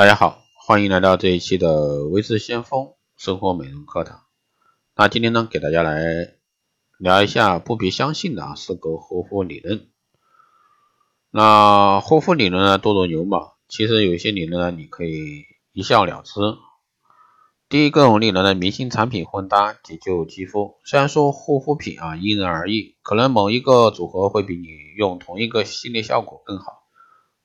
大家好，欢迎来到这一期的微智先锋生活美容课堂。那今天呢，给大家来聊一下不必相信的啊四个护肤理论。那护肤理论呢，多如牛毛，其实有些理论呢，你可以一笑了之。第一个理论呢，明星产品混搭解救肌肤。虽然说护肤品啊因人而异，可能某一个组合会比你用同一个系列效果更好。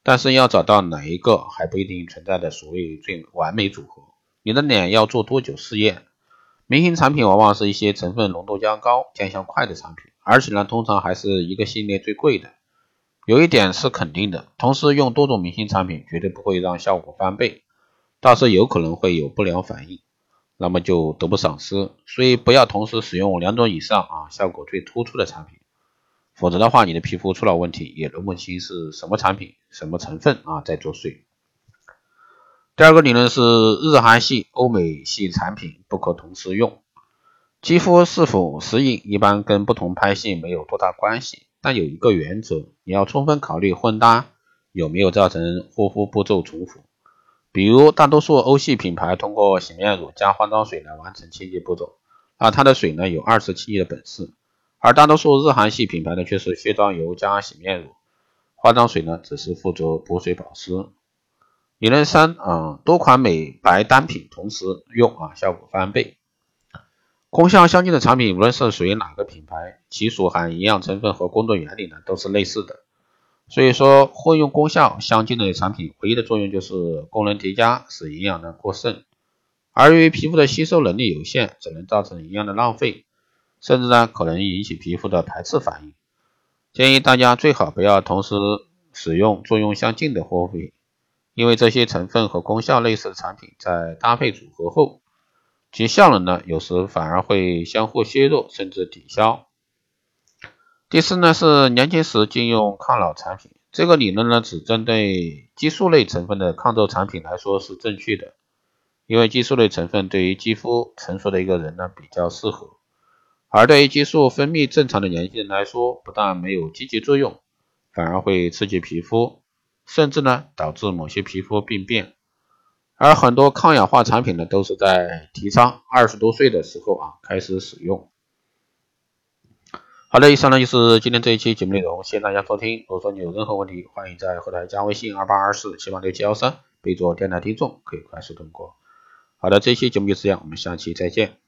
但是要找到哪一个还不一定存在的所谓最完美组合。你的脸要做多久试验？明星产品往往是一些成分浓度较高、见效快的产品，而且呢，通常还是一个系列最贵的。有一点是肯定的，同时用多种明星产品绝对不会让效果翻倍，倒是有可能会有不良反应，那么就得不偿失。所以不要同时使用两种以上啊效果最突出的产品。否则的话，你的皮肤出了问题，也弄不清是什么产品、什么成分啊在作祟。第二个理论是日韩系、欧美系产品不可同时用。肌肤是否适应，一般跟不同拍戏没有多大关系，但有一个原则，你要充分考虑混搭有没有造成护肤步骤重复。比如，大多数欧系品牌通过洗面乳加化妆水来完成清洁步骤，啊，它的水呢有二次清洁的本事。而大多数日韩系品牌呢，却是卸妆油加洗面乳，化妆水呢只是负责补水保湿。理论三啊，多款美白单品同时用啊，效果翻倍。功效相近的产品，无论是属于哪个品牌，其所含营养成分和工作原理呢，都是类似的。所以说，混用功效相近的产品，唯一的作用就是功能叠加，使营养呢过剩。而由于皮肤的吸收能力有限，只能造成营养的浪费。甚至呢，可能引起皮肤的排斥反应。建议大家最好不要同时使用作用相近的护肤品，因为这些成分和功效类似的产品在搭配组合后，其效能呢有时反而会相互削弱，甚至抵消。第四呢是年轻时禁用抗老产品，这个理论呢只针对激素类成分的抗皱产品来说是正确的，因为激素类成分对于肌肤成熟的一个人呢比较适合。而对于激素分泌正常的年轻人来说，不但没有积极作用，反而会刺激皮肤，甚至呢导致某些皮肤病变。而很多抗氧化产品呢，都是在提倡二十多岁的时候啊开始使用。好的，以上呢就是今天这一期节目内容，谢谢大家收听。如果说你有任何问题，欢迎在后台加微信二八二四七八六七幺三，备注电台听众，可以快速通过。好的，这期节目就这样，我们下期再见。